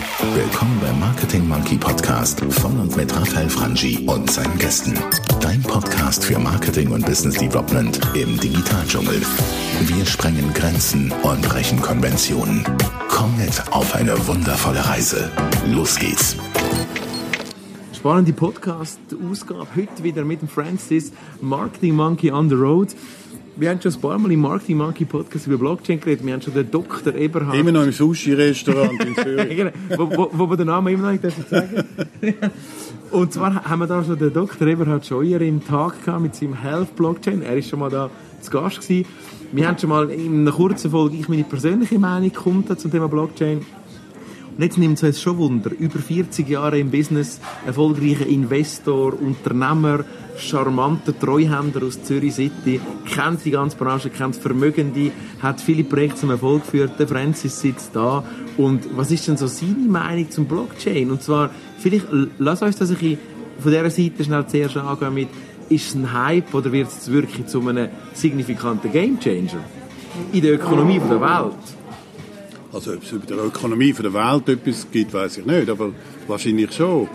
Willkommen beim Marketing Monkey Podcast von und mit Raphael Frangi und seinen Gästen. Dein Podcast für Marketing und Business Development im Digitaldschungel. Wir sprengen Grenzen und brechen Konventionen. Komm mit auf eine wundervolle Reise. Los geht's. Spannende Podcast-Ausgabe. Heute wieder mit dem Francis, Marketing Monkey on the Road. Wir haben schon ein paar Mal im Marketing Monkey Podcast über Blockchain geredet. Wir haben schon den Dr. Eberhard. Immer noch im Sushi-Restaurant in Zürich. genau, wo, wo, wo wir den Namen immer noch nicht sagen Und zwar haben wir da schon den Dr. Eberhard Scheuer im Tag gehabt mit seinem Health Blockchain. Er ist schon mal da zu Gast gewesen. Wir haben schon mal in einer kurzen Folge ich meine persönliche Meinung zum Thema Blockchain. Und jetzt nimmt es uns schon Wunder. Über 40 Jahre im Business, erfolgreicher Investor, Unternehmer, charmanter Treuhänder aus Zürich City, kennt die ganze Branche, kennt Vermögende, hat viele Projekte zum Erfolg geführt. Der Francis sitzt da. Und was ist denn so seine Meinung zum Blockchain? Und zwar, vielleicht, lass uns das ein bisschen von dieser Seite schnell zuerst angehen mit, ist es ein Hype oder wird es wirklich zu einem signifikanten Gamechanger in der Ökonomie der Welt? Also ob es über der Ökonomie der Welt etwas gibt, weiß ich nicht, aber wahrscheinlich schon.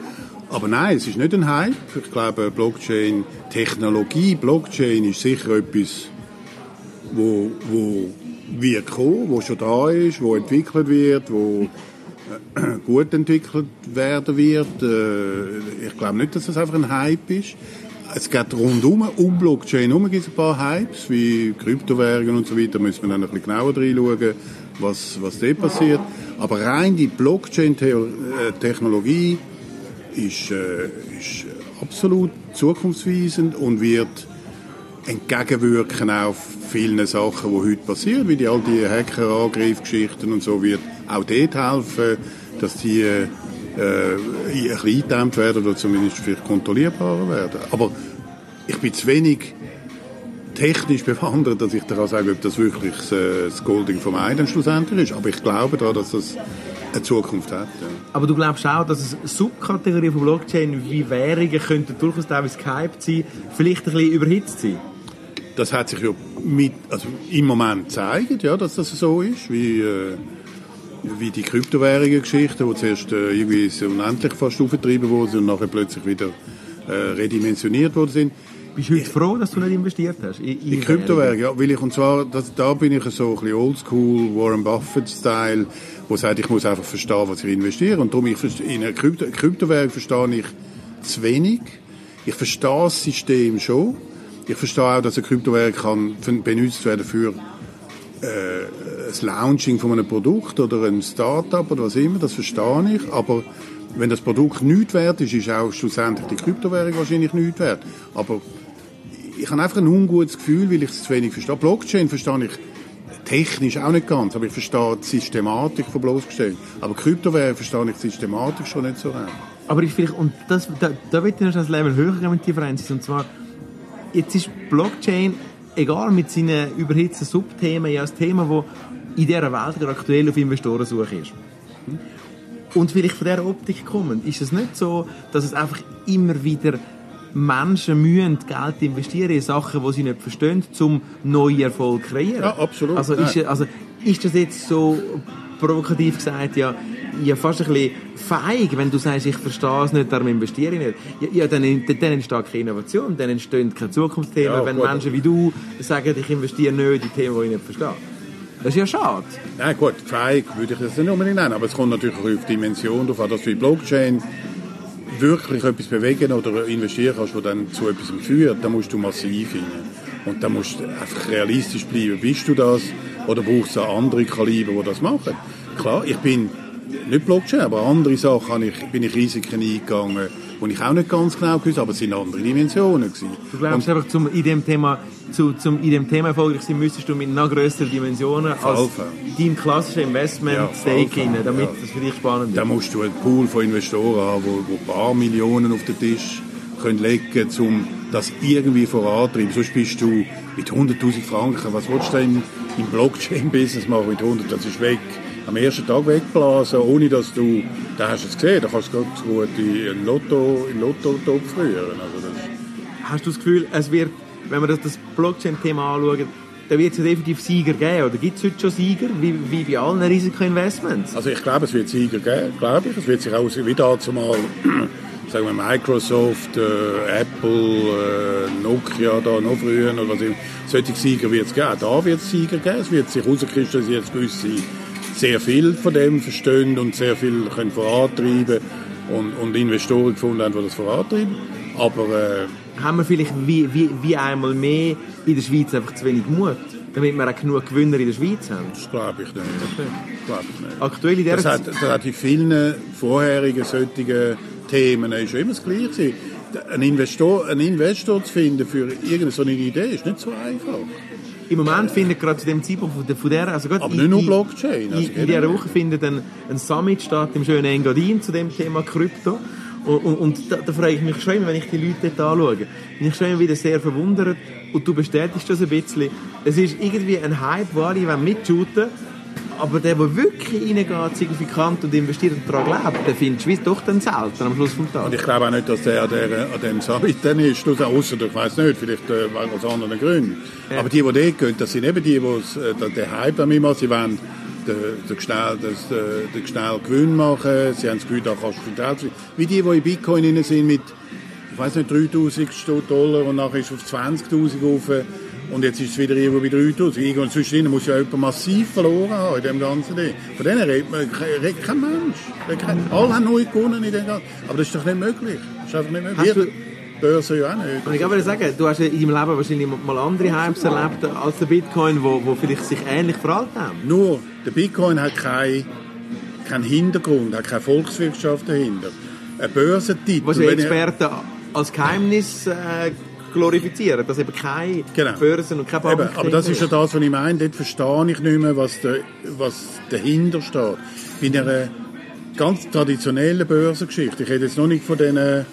Aber nein, es ist nicht ein Hype. Ich glaube, Blockchain-Technologie, Blockchain ist sicher etwas, wo, wo wird kommen, wo schon da ist, wo entwickelt wird, wo äh, gut entwickelt werden wird. Äh, ich glaube nicht, dass das einfach ein Hype ist. Es geht rundum, um Blockchain herum gibt es ein paar Hypes, wie Kryptowährungen und so weiter, da müssen wir dann ein bisschen genauer reinschauen, was, was dort passiert. Aber rein die Blockchain-Technologie ist, äh, ist absolut zukunftsweisend und wird entgegenwirken auf vielen Sachen, die heute passieren, wie die, all die Hackerangriffgeschichten und so, wird auch dort helfen, dass die äh, ein bisschen eingedämmt werden oder zumindest vielleicht kontrollierbarer werden. Aber ich bin zu wenig technisch bewandert, dass ich daran sage, ob das wirklich das Golding vom Ei schlussendlich ist. Aber ich glaube daran, dass das eine Zukunft hat. Ja. Aber du glaubst auch, dass es Subkategorien von Blockchain wie Währungen könnten durchaus teilweise gehypt sein, vielleicht ein bisschen überhitzt sein? Das hat sich ja mit, also im Moment gezeigt, ja, dass das so ist, wie, äh, wie die Kryptowährungen-Geschichte, die zuerst äh, irgendwie unendlich fast aufgetrieben wurden und nachher plötzlich wieder äh, redimensioniert worden sind. Bist du heute froh, dass du nicht investiert hast? In, in Kryptowährungen, ja, weil ich, und zwar, das, da bin ich so ein bisschen oldschool, Warren Buffett-Style, wo sagt, ich muss einfach verstehen, was ich investiere. Und darum, ich, in einer Krypto Kryptowährung verstehe ich zu wenig. Ich verstehe das System schon. Ich verstehe auch, dass eine Kryptowährung kann benutzt werden für äh, das Launching von einem Produkt oder ein Startup oder was immer. Das verstehe ich. Aber wenn das Produkt nichts wert ist, ist auch schlussendlich die Kryptowährung wahrscheinlich nichts wert. Aber ich habe einfach ein ungutes Gefühl, weil ich es zu wenig verstehe. Blockchain verstehe ich technisch auch nicht ganz, aber ich verstehe die Systematik von Blockchain. Aber Kryptowährung verstehe ich die Systematik schon nicht so rein. Aber ich vielleicht, und das, da, da will ich noch ein Level höher gehen mit Francis, und zwar, jetzt ist Blockchain, egal mit seinen überhitzten Subthemen, ja ein Thema, das in dieser Welt aktuell auf Investorensuche ist. Und vielleicht von dieser Optik kommen, ist es nicht so, dass es einfach immer wieder Menschen müssen Geld investieren in Sachen, die sie nicht verstehen, um neue Erfolg zu kreieren. Ja, absolut. Also ist, also ist das jetzt so provokativ gesagt, ja, ja fast ein bisschen feig, wenn du sagst, ich verstehe es nicht, darum investiere ich nicht. Ja, ja dann, dann entsteht keine Innovation, dann entstehen keine Zukunftsthemen, ja, wenn gut. Menschen wie du sagen, ich investiere nicht in Themen, die ich nicht verstehe. Das ist ja schade. Nein, gut, feig würde ich das nicht unbedingt nennen, aber es kommt natürlich auf die Dimension darauf an, dass in Blockchain wirklich etwas bewegen oder investieren kannst, was dann zu etwas führt, dann musst du massiv hin. Und dann musst du einfach realistisch bleiben. Bist du das? Oder brauchst du andere Kaliber, die das machen? Klar, ich bin nicht Blockchain, aber andere Sachen ich, bin ich Risiken eingegangen, die ich auch nicht ganz genau gewusst aber es waren andere Dimensionen. Gewesen. Du glaubst und, einfach, zum, in dem Thema, zu, zum in dem Thema erfolgreich sein, müsstest du mit noch größeren Dimensionen als dein klassisches Investment ja, Stake rein, damit ja. das für dich spannend ist. Da musst du einen Pool von Investoren haben, wo, wo ein paar Millionen auf den Tisch können legen um das irgendwie voranzutreiben. Sonst bist du mit 100'000 Franken, was willst du denn im Blockchain-Business machen mit 100, das ist weg am ersten Tag wegblasen, ohne dass du, da hast du es gesehen, da kannst du ganz gut in Lotto, in Lotto-Topf rühren. Also hast du das Gefühl, es wird, wenn wir das, das Blockchain-Thema anschauen, da wird es ja definitiv Sieger geben. Oder gibt es heute schon Sieger, wie, wie bei allen Risikoinvestments? Also ich glaube, es wird Sieger geben, glaube ich. Es wird sich auch wie dazu mal, sagen wir Microsoft, äh, Apple, äh, Nokia da noch früher oder was immer. Solche Sieger wird es geben. Da wird es Sieger geben. Es wird sich herauskristallisieren, gewisse sehr viel von dem verstehen und sehr viel können vorantreiben und, und Investoren gefunden haben, die das vorantreiben. Aber äh, haben wir vielleicht wie, wie, wie einmal mehr in der Schweiz einfach zu wenig Mut, damit wir auch genug Gewinner in der Schweiz haben? das glaube ich nicht. Das glaube ich nicht. Aktuell in der Das hat, das hat in vielen vorherigen solchen Themen ist schon immer das Gleiche. Ein Investor, ein Investor zu finden für irgendeine Idee ist nicht so einfach. Im Moment findet gerade zu dem Zeitpunkt von der, also gerade Aber in- nicht nur in- Blockchain, also In, in dieser Woche findet ein, ein Summit statt im schönen Engadin zu dem Thema Krypto. Und, und, und da, da frage ich mich schon immer, wenn ich die Leute dort anschaue, bin ich schon immer wieder sehr verwundert und du bestätigst das ein bisschen. Es ist irgendwie ein Hype, wo alle wollen mitshooten aber der, der wirklich reingeht, signifikant und investiert und daran glaubt, der findet die Schweiz doch dann selten am Schluss vom Tag. Und ich glaube auch nicht, dass der an, der, an dem Summit dann ist, ausser, ich weiß nicht, vielleicht äh, aus anderen Gründen. Ja. Aber die, die dort gehen, das sind eben die, die äh, den- den Hype an machen. Sie wollen den, den, schnell, das, äh, den schnell Gewinn machen. Sie haben das Gefühl, da kannst du viel Geld verdienen. Wie die, die in Bitcoin sind mit, ich weiß nicht, 3000 Dollar und nachher ist es auf 20.000 rauf. Und jetzt ist es wieder irgendwo bei 3000. Irgendwo zwischendrin muss ja jemand massiv verloren haben in dem ganzen Ding. Von denen redet, man, redet kein Mensch. Kein, alle haben neu gewonnen in dem ganzen. Aber das ist doch nicht möglich. Das ist einfach nicht möglich. Hast du- Börse ja auch nicht. Und ich würde sagen, du hast in deinem Leben wahrscheinlich mal andere Hypes erlebt als der Bitcoin, wo, wo vielleicht sich ähnlich verhalten haben. Nur, der Bitcoin hat keinen kein Hintergrund, hat keine Volkswirtschaft dahinter. Ein Börsentitel. Was Experten als Geheimnis äh, glorifizieren, dass eben keine Genau. Börsen und keine Banken Eben, aber das ist ja das, was ich meine. Dort verstehe ich nicht mehr, was, der, was dahinter steht. Bei einer ganz traditionellen Börsengeschichte. Ich rede jetzt noch nicht von diesen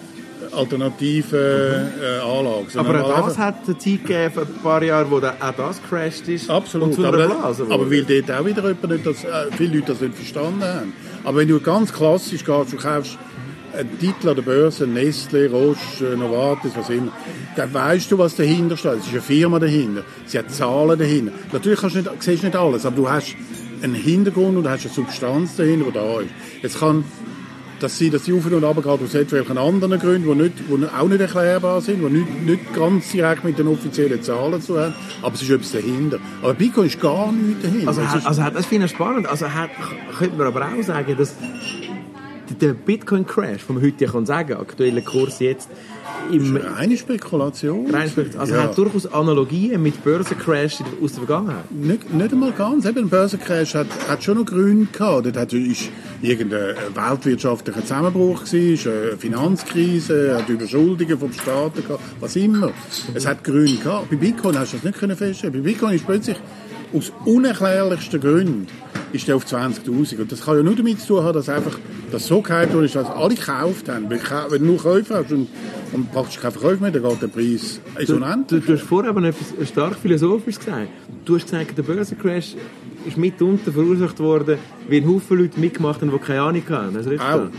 alternativen äh, Anlagen. sondern Aber auch einfach- das hat eine Zeit gegeben, ein paar Jahren, wo da auch das crashed ist. Absolut. Und zu aber, Blase aber weil dort auch wieder jemand nicht das, äh, viele Leute das nicht verstanden haben. Aber wenn du ganz klassisch gehst, du kaufst Titel an der Börse, Nestle, Roche, äh, Novartis, was immer, dann weißt du, was dahinter steht. Es ist eine Firma dahinter. Sie hat Zahlen dahinter. Natürlich kannst du nicht, siehst du nicht alles, aber du hast einen Hintergrund und du hast eine Substanz dahinter, die da ist. Jetzt kann das sein, dass die auf und runter geht aus etwelchen anderen Gründen, die, nicht, die auch nicht erklärbar sind, die nicht, nicht ganz direkt mit den offiziellen Zahlen zu haben, aber es ist etwas dahinter. Aber Bitcoin ist gar nichts dahinter. Also, Es also hat- das finde ich spannend. Also hat, könnte man aber auch sagen, dass der Bitcoin-Crash, vom heute kann sagen, aktueller Kurs jetzt im eine Spekulation. Reinspekt, also Ja. hat durchaus Analogien mit Börsencrash aus der Vergangenheit. Nicht, nicht einmal ganz. Eben, ein Börsencrash hat, hat schon noch Gründe gehabt. Dort hat, ist irgendein weltwirtschaftlicher Zusammenbruch gewesen, eine Finanzkrise, hat Überschuldungen vom Staaten gehabt, was immer. Es hat Gründe gehabt. Bei Bitcoin hast du das nicht können feststellen. Bei Bitcoin ist plötzlich aus unerklärlichsten Gründen ist der auf 20.000. Und das kann ja nur damit zu tun haben, dass einfach das so gehypt ist, dass alle gekauft haben. Weil Wenn du nur Käufer hast und, und praktisch keine Verkäufe mehr, dann geht der Preis ins Du, Unendliche. du, du hast vorher aber etwas stark Philosophisches gesagt. Du hast gesagt, der Börsencrash ist mitunter verursacht worden, weil ein Haufen Leute mitgemacht haben, die keine Ahnung haben. Also richtig so.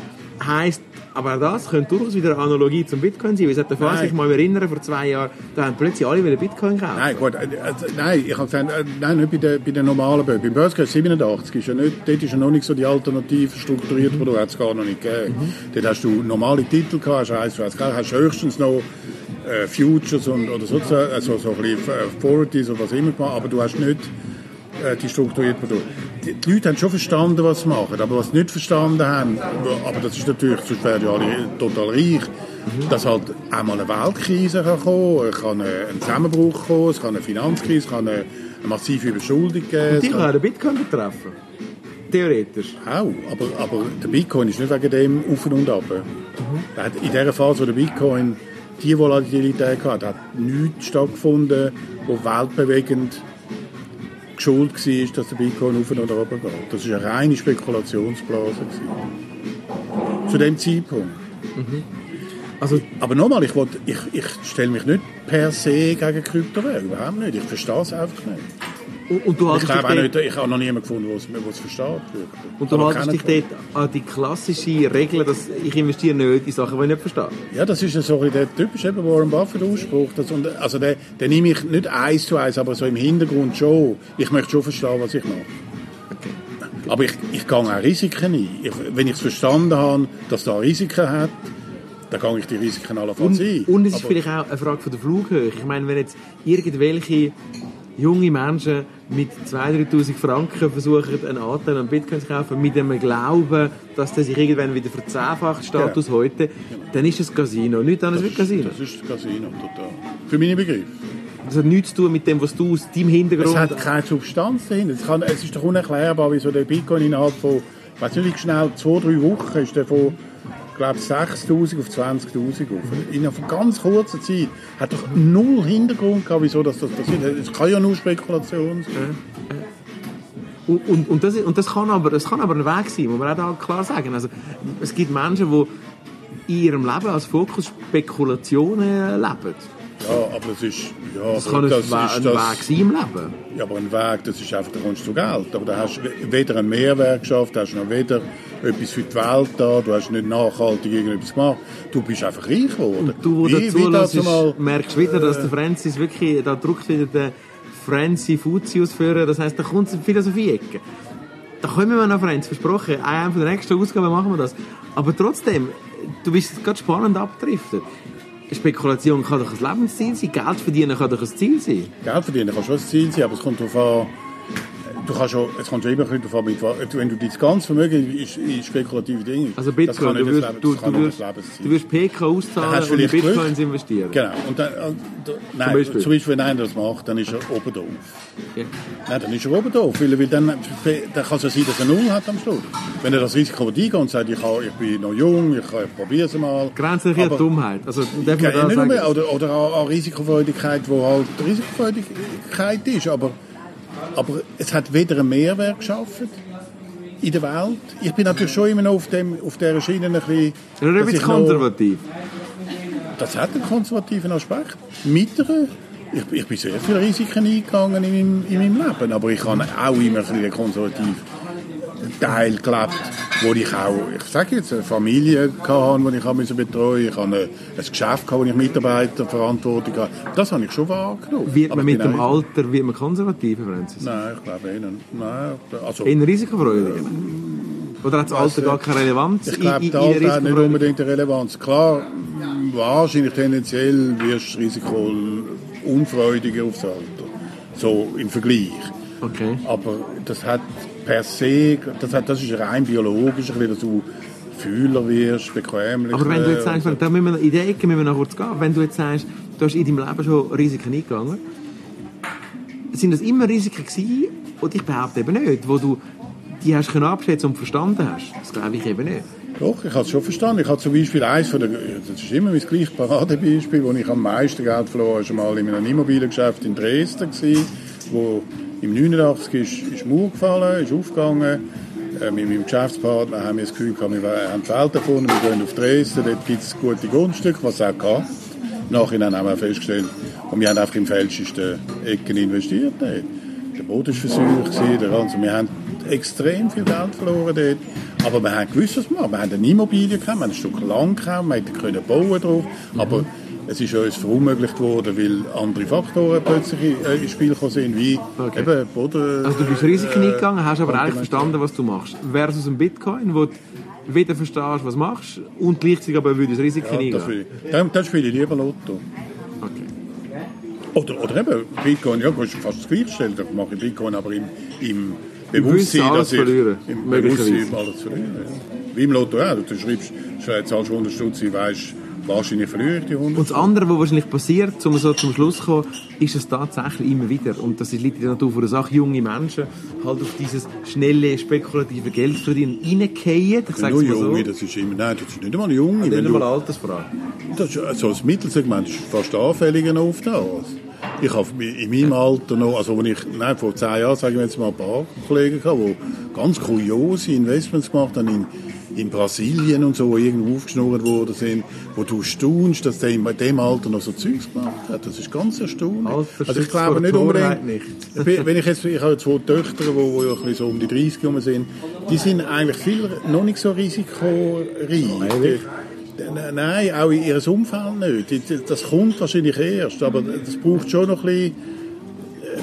Heisst, aber auch das könnte durchaus wieder eine Analogie zum Bitcoin sein. Weil es hat der sich mal erinnern, vor zwei Jahren, da haben plötzlich alle wieder Bitcoin gekauft. Nein, gut, also, nein, ich habe gesagt, äh, nein, nicht bei den, bei den normalen Börsen. Beim Börsencrash 87 ist ja nicht, dort ist ja noch nicht so die alternative strukturierte Produkte, hat es gar noch nicht gegeben. Dort hast du normale Titel gehabt, hast gehabt, hast höchstens noch äh, Futures und, oder so, also so ein bisschen Forwardies oder was immer gemacht, aber du hast nicht äh, die strukturierten Produkte. Die, die Leute haben schon verstanden, was sie machen, aber was sie nicht verstanden haben, aber das ist natürlich, sonst wären ja alle total reich, dass halt auch mal eine Weltkrise kann kommen, kann ein Zusammenbruch kommen, es kann eine Finanzkrise, es kann eine, massive Überschuldung geben. Die es kann den Bitcoin betreffen. Theoretisch. auch, aber, aber der Bitcoin ist nicht wegen dem auf und ab. Hat In dieser Phase, wo der Bitcoin die Volatilität hat, hat nichts stattgefunden, wo weltbewegend geschuld war, dass der Bitcoin auf und runter geht. Das war eine reine Spekulationsblase. gewesen. Zu dem Zeitpunkt. Also, Aber nochmal, ich, wollt- ich, ich stelle mich nicht per se gegen Kryptowährungen, überhaupt nicht. Ich verstehe es einfach nicht. Und, und du Ich glaube auch nicht, ich habe noch niemanden gefunden, der es versteht. und du haltest dich dort an die klassische Regel, dass ich investiere nicht in Sachen, die ich nicht verstehe. Ja, das ist so der typische Warren Buffett-Ausspruch. Also den, den nehme ich nicht eins zu eins, aber so im Hintergrund schon. Ich möchte schon verstehen, was ich mache. Aber ich, ich gehe auch Risiken ein. Ich, wenn ich es verstanden habe, dass da Risiken hat, dann gehe ich die Risiken allenfalls ein. und es ist Aber- vielleicht auch eine Frage von der Flughöhe. Ich meine, wenn jetzt irgendwelche junge Menschen mit 2'000, 3'000 Franken versuchen, einen Anteil an Bitcoin zu kaufen, mit dem Glauben, dass der sich irgendwann wieder verzehnfacht, Status Genau. heute, dann ist es Casino. Nichts anderes wie Casino. Das ist das Casino, total. Für meine Begriffe. Das hat nichts zu tun mit dem, was du aus deinem Hintergrund... Es hat keine Substanz dahinter. Es, kann, es ist doch unerklärbar, wieso der Bitcoin innerhalb von, weiß nicht wie schnell, zwei, drei Wochen ist der von, glaube, 6'000 auf 20'000 auf. Innerhalb von ganz kurzer Zeit. Hat doch null Hintergrund gehabt, wieso das, das passiert. Es kann ja nur Spekulation sein. Und, und, und, das, und das, kann aber, das kann aber ein Weg sein, muss man auch da klar sagen. Also, es gibt Menschen, die in ihrem Leben als Fokus Spekulationen leben. Ja, aber das ist, ja, Das kann ein, das We- ist ein das, Weg sein im Leben. Ja, aber ein Weg, das ist einfach, da kommst du zu Geld. Aber da hast du weder einen Mehrwert geschafft, hast noch weder etwas für die Welt da, du hast nicht nachhaltig irgendetwas gemacht. Du bist einfach reich geworden. Und du, Wie- dazu wie mal- merkst wieder, dass der Francis wirklich, da drückt wieder der Francis Fuzzi ausführen. Das heisst, da kommt eine Philosophie-Ecke. Da kommen wir noch, Franz, versprochen. Einer von der nächsten Ausgaben machen wir das. Aber trotzdem, du bist gerade spannend abgedriftet. Spekulation kann doch ein Lebensziel sein. Geld verdienen kann doch ein Ziel sein. Geld verdienen kann schon ein Ziel sein, aber es kommt darauf an, du kannst schon, es kommt schon immer ein bisschen an, mit, wenn du dein ganzes Vermögen in, in spekulative Dinge, Also das Bitcoin, du wirst, das du, das du, wirst, das du wirst PK auszahlen und in vielleicht Glück. Bitcoins investieren. Genau. Und dann, äh, da, nein, Beispiel? zum Beispiel, wenn einer das macht, dann ist er oben doof. Ja. Nein, dann ist er oben doof, weil, weil dann, dann kann es ja sein, dass er null hat am Schluss. Wenn er das Risiko eingeht und sagt, ich, kann, ich bin noch jung, ich, ich probiere es mal. Grenzliche Aber- Dummheit. Also, darf man Ja, da nicht nur sagen? mehr, oder, oder auch Risikofreudigkeit, wo halt Risikofreudigkeit ist, aber, aber es hat weder einen Mehrwert geschaffen in der Welt. Ich bin natürlich schon immer noch auf, dem, auf dieser Schiene ein bisschen... Dass bisschen ich noch- konservativ. Das hat einen konservativen Aspekt. Mit einer, ich, ich bin sehr viele Risiken eingegangen in meinem, in meinem Leben, aber ich habe auch immer ein bisschen konservativ Teil gelebt, wo ich auch, ich sage jetzt, eine Familie hatte, die ich auch betreuen musste. Ich habe ein, Geschäft, wo ich Mitarbeiterverantwortung hatte. Das habe ich schon wahrgenommen. Wird Aber man ich mit dem Alter wird man konservativer, Francis? Nein, ich glaube nicht. Nein, also, In Risikofreudiger? Oder hat das Alter gar keine Relevanz ich glaube, in Alter hat nicht unbedingt eine Relevanz. Klar, wahrscheinlich tendenziell wirst du das Risiko unfreudiger aufs Alter. So im Vergleich. Okay. Aber das hat per se, das, das ist rein biologisch, ein bisschen, du fühler wirst, bequemlicher. Aber wenn du jetzt sagst, da müssen wir, in der Ecke müssen wir noch kurz gehen, wenn du jetzt sagst, du hast in deinem Leben schon Risiken eingegangen, sind das immer Risiken gewesen, und ich behaupte eben nicht, wo du die hast können abschätzen und verstanden hast? Das glaube ich eben nicht. Doch, ich habe es schon verstanden. Ich habe zum Beispiel eins von der, das ist immer mein gleiches Paradebeispiel, wo ich am meisten Geld verloren habe, schon mal in einem Immobiliengeschäft in Dresden gewesen, wo im 89 ist, ist Mauer gefallen, ist aufgegangen. Äh, mit meinem Geschäftspartner haben wir das Gefühl gehabt, wir haben die Welt erfunden, wir gehen auf Dresden, dort gibt es gute Grundstücke, was es auch gab. Nachhinein haben wir festgestellt, und wir haben einfach im falschesten Ecken investiert. Dort. Der Boden war versucht, der wir haben extrem viel Geld verloren dort. Aber wir haben gewusst, was wir machen. Wir haben eine Immobilie gehabt, wir haben ein Stück Land gehabt, wir hätten können bauen drauf. Aber es ist uns verunmöglicht worden, weil andere Faktoren plötzlich äh, ins Spiel gekommen sind, wie Okay. eben Boden. Also du bist Risiken äh, eingegangen, hast aber eigentlich verstanden, was du machst. Versus ein Bitcoin, wo du weder verstehst, was du machst, und gleichzeitig aber würdest Risiken Ja, eingehen. das will ich. Dann, dann spiele ich lieber Lotto. Okay. Oder, oder eben Bitcoin, ja, kannst du fast das Gleiche stellen. Da mache ich Bitcoin aber im, im Bewusstsein, alles dass ich... verlieren. Im. Bewusstsein alles verlieren. Ja. Wie im Lotto, ja. Du schreibst, zahlst 100 Stutz, ich weiss, wahrscheinlich ich die 100 Und das andere, was wahrscheinlich passiert, um so zum Schluss zu kommen, ist es tatsächlich immer wieder, und das liegt in der Natur von der Sache, junge Menschen halt auf dieses schnelle, spekulative Geldverdienen reingehen. Ich sage Nur mal so. Junge, das ist immer, nein, das ist nicht einmal Junge. Das ist nicht mal du, Altersfrage. das ist, so das Mittelsegment ist fast anfälliger auf das. ich habe in meinem Alter noch, also wenn ich, nein, vor zehn Jahren, sagen wir jetzt mal, ein paar Kollegen gehabt, die ganz kuriose Investments gemacht haben in, in Brasilien und so, irgendwo aufgeschnurrt worden sind, wo du staunst, dass der in dem Alter noch so Zeugs gemacht hat. Das ist ganz erstaunlich. Alter also ich glaube nicht unbedingt, nicht. wenn ich jetzt, ich habe zwei Töchter, die, die ein bisschen so um die 30 herum sind, die sind eigentlich viel, noch nicht so risikoreich. Nein, nein, auch in ihrem Umfeld nicht. Das kommt wahrscheinlich erst, aber das braucht schon noch ein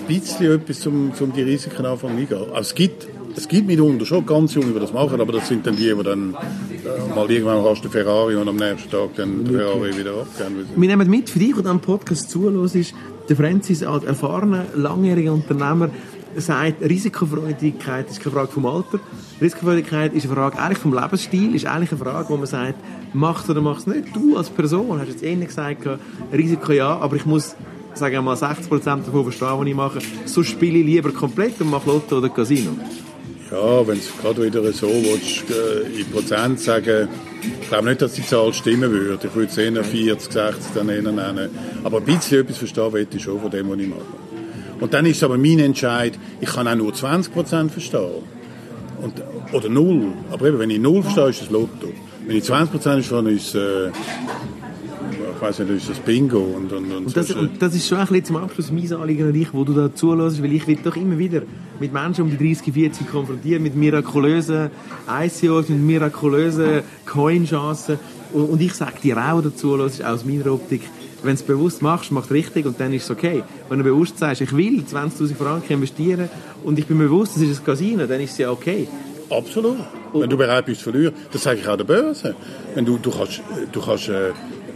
bisschen, etwas, um, um die Risiken anfangen zu eingehen. Also es gibt es gibt mitunter schon ganz junge, die das machen, aber das sind dann die, die dann äh, mal irgendwann hast du Ferrari und am nächsten Tag dann den Ferrari wieder abgeben. Wir nehmen mit, für dich, der am Podcast zuhörst, ist, der Francis als erfahrener, langjähriger Unternehmer sagt, Risikofreudigkeit ist keine Frage vom Alter. Risikofreudigkeit ist eine Frage eigentlich vom Lebensstil, ist eigentlich eine Frage, wo man sagt, machst oder machst nicht. Du als Person hast jetzt ähnlich gesagt, Risiko ja, aber ich muss sagen wir mal 60% davon verstehen, was ich mache. So spiele ich lieber komplett und mache Lotto oder Casino. Ja, wenn es gerade wieder so willst, äh, in Prozent sagen, ich glaube nicht, dass die Zahl stimmen würde. Ich würde es eher 40, 60 dann eher nennen. Aber ein bisschen etwas verstehen will ich schon von dem, was ich mache. Und dann ist es aber mein Entscheid, ich kann auch nur 20 Prozent verstehen. Und, oder null. Aber eben, wenn ich null verstehe, ist es Lotto. Wenn ich 20 Prozent verstehe, ist es, äh, weiss nicht, ist das Bingo. Und, und, und, und, das, und das ist schon ein bisschen zum Abschluss mein Anliegen an dich, wo du da zulässt, weil ich will doch immer wieder mit Menschen um die 30, 40 konfrontieren, mit mirakulösen ICOs, mit mirakulösen Coin-Chancen. Und, und ich sage dir auch dazu, aus meiner Optik, wenn du es bewusst machst, machst richtig und dann ist es okay. Wenn du bewusst sagst, ich will 20.000 Franken investieren und ich bin bewusst, das ist ein Casino, dann ist es ja okay. Absolut. Wenn du bereit bist zu verlieren, das sage ich auch der Börse. Wenn du, du kannst, du kannst äh,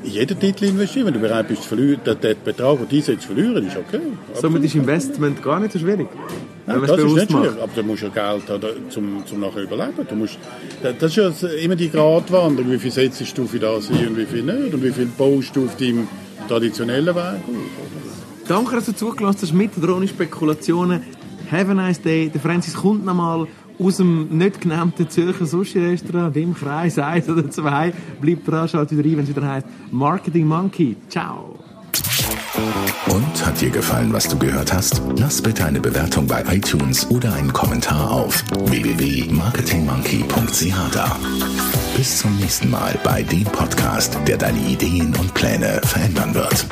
in jeden Titel investieren, wenn du bereit bist zu den, Betrag, den du jetzt verlieren, ist okay. Absolut. Somit ist Investment gar nicht so schwierig. Nein, das ist nicht schwierig, aber du musst ja Geld haben, um, zum nachher überleben. Du musst, das ist ja immer die Gratwanderung, wie viel setzt du für das ein und wie viel nicht und wie viel baust du auf deinem traditionellen Weg. Danke, dass du zugelassen hast mit ohne Spekulationen. Have a nice day. Der Francis kommt nochmal aus dem nicht genannten Zürcher Sushi-Restaurant im Kreis 1 oder 2. Bleibt dran, schaut wieder rein, wenn es wieder heißt Marketing Monkey. Ciao. Und hat dir gefallen, was du gehört hast? Lass bitte eine Bewertung bei iTunes oder einen Kommentar auf www.marketingmonkey.ch da. Bis zum nächsten Mal bei dem Podcast, der deine Ideen und Pläne verändern wird.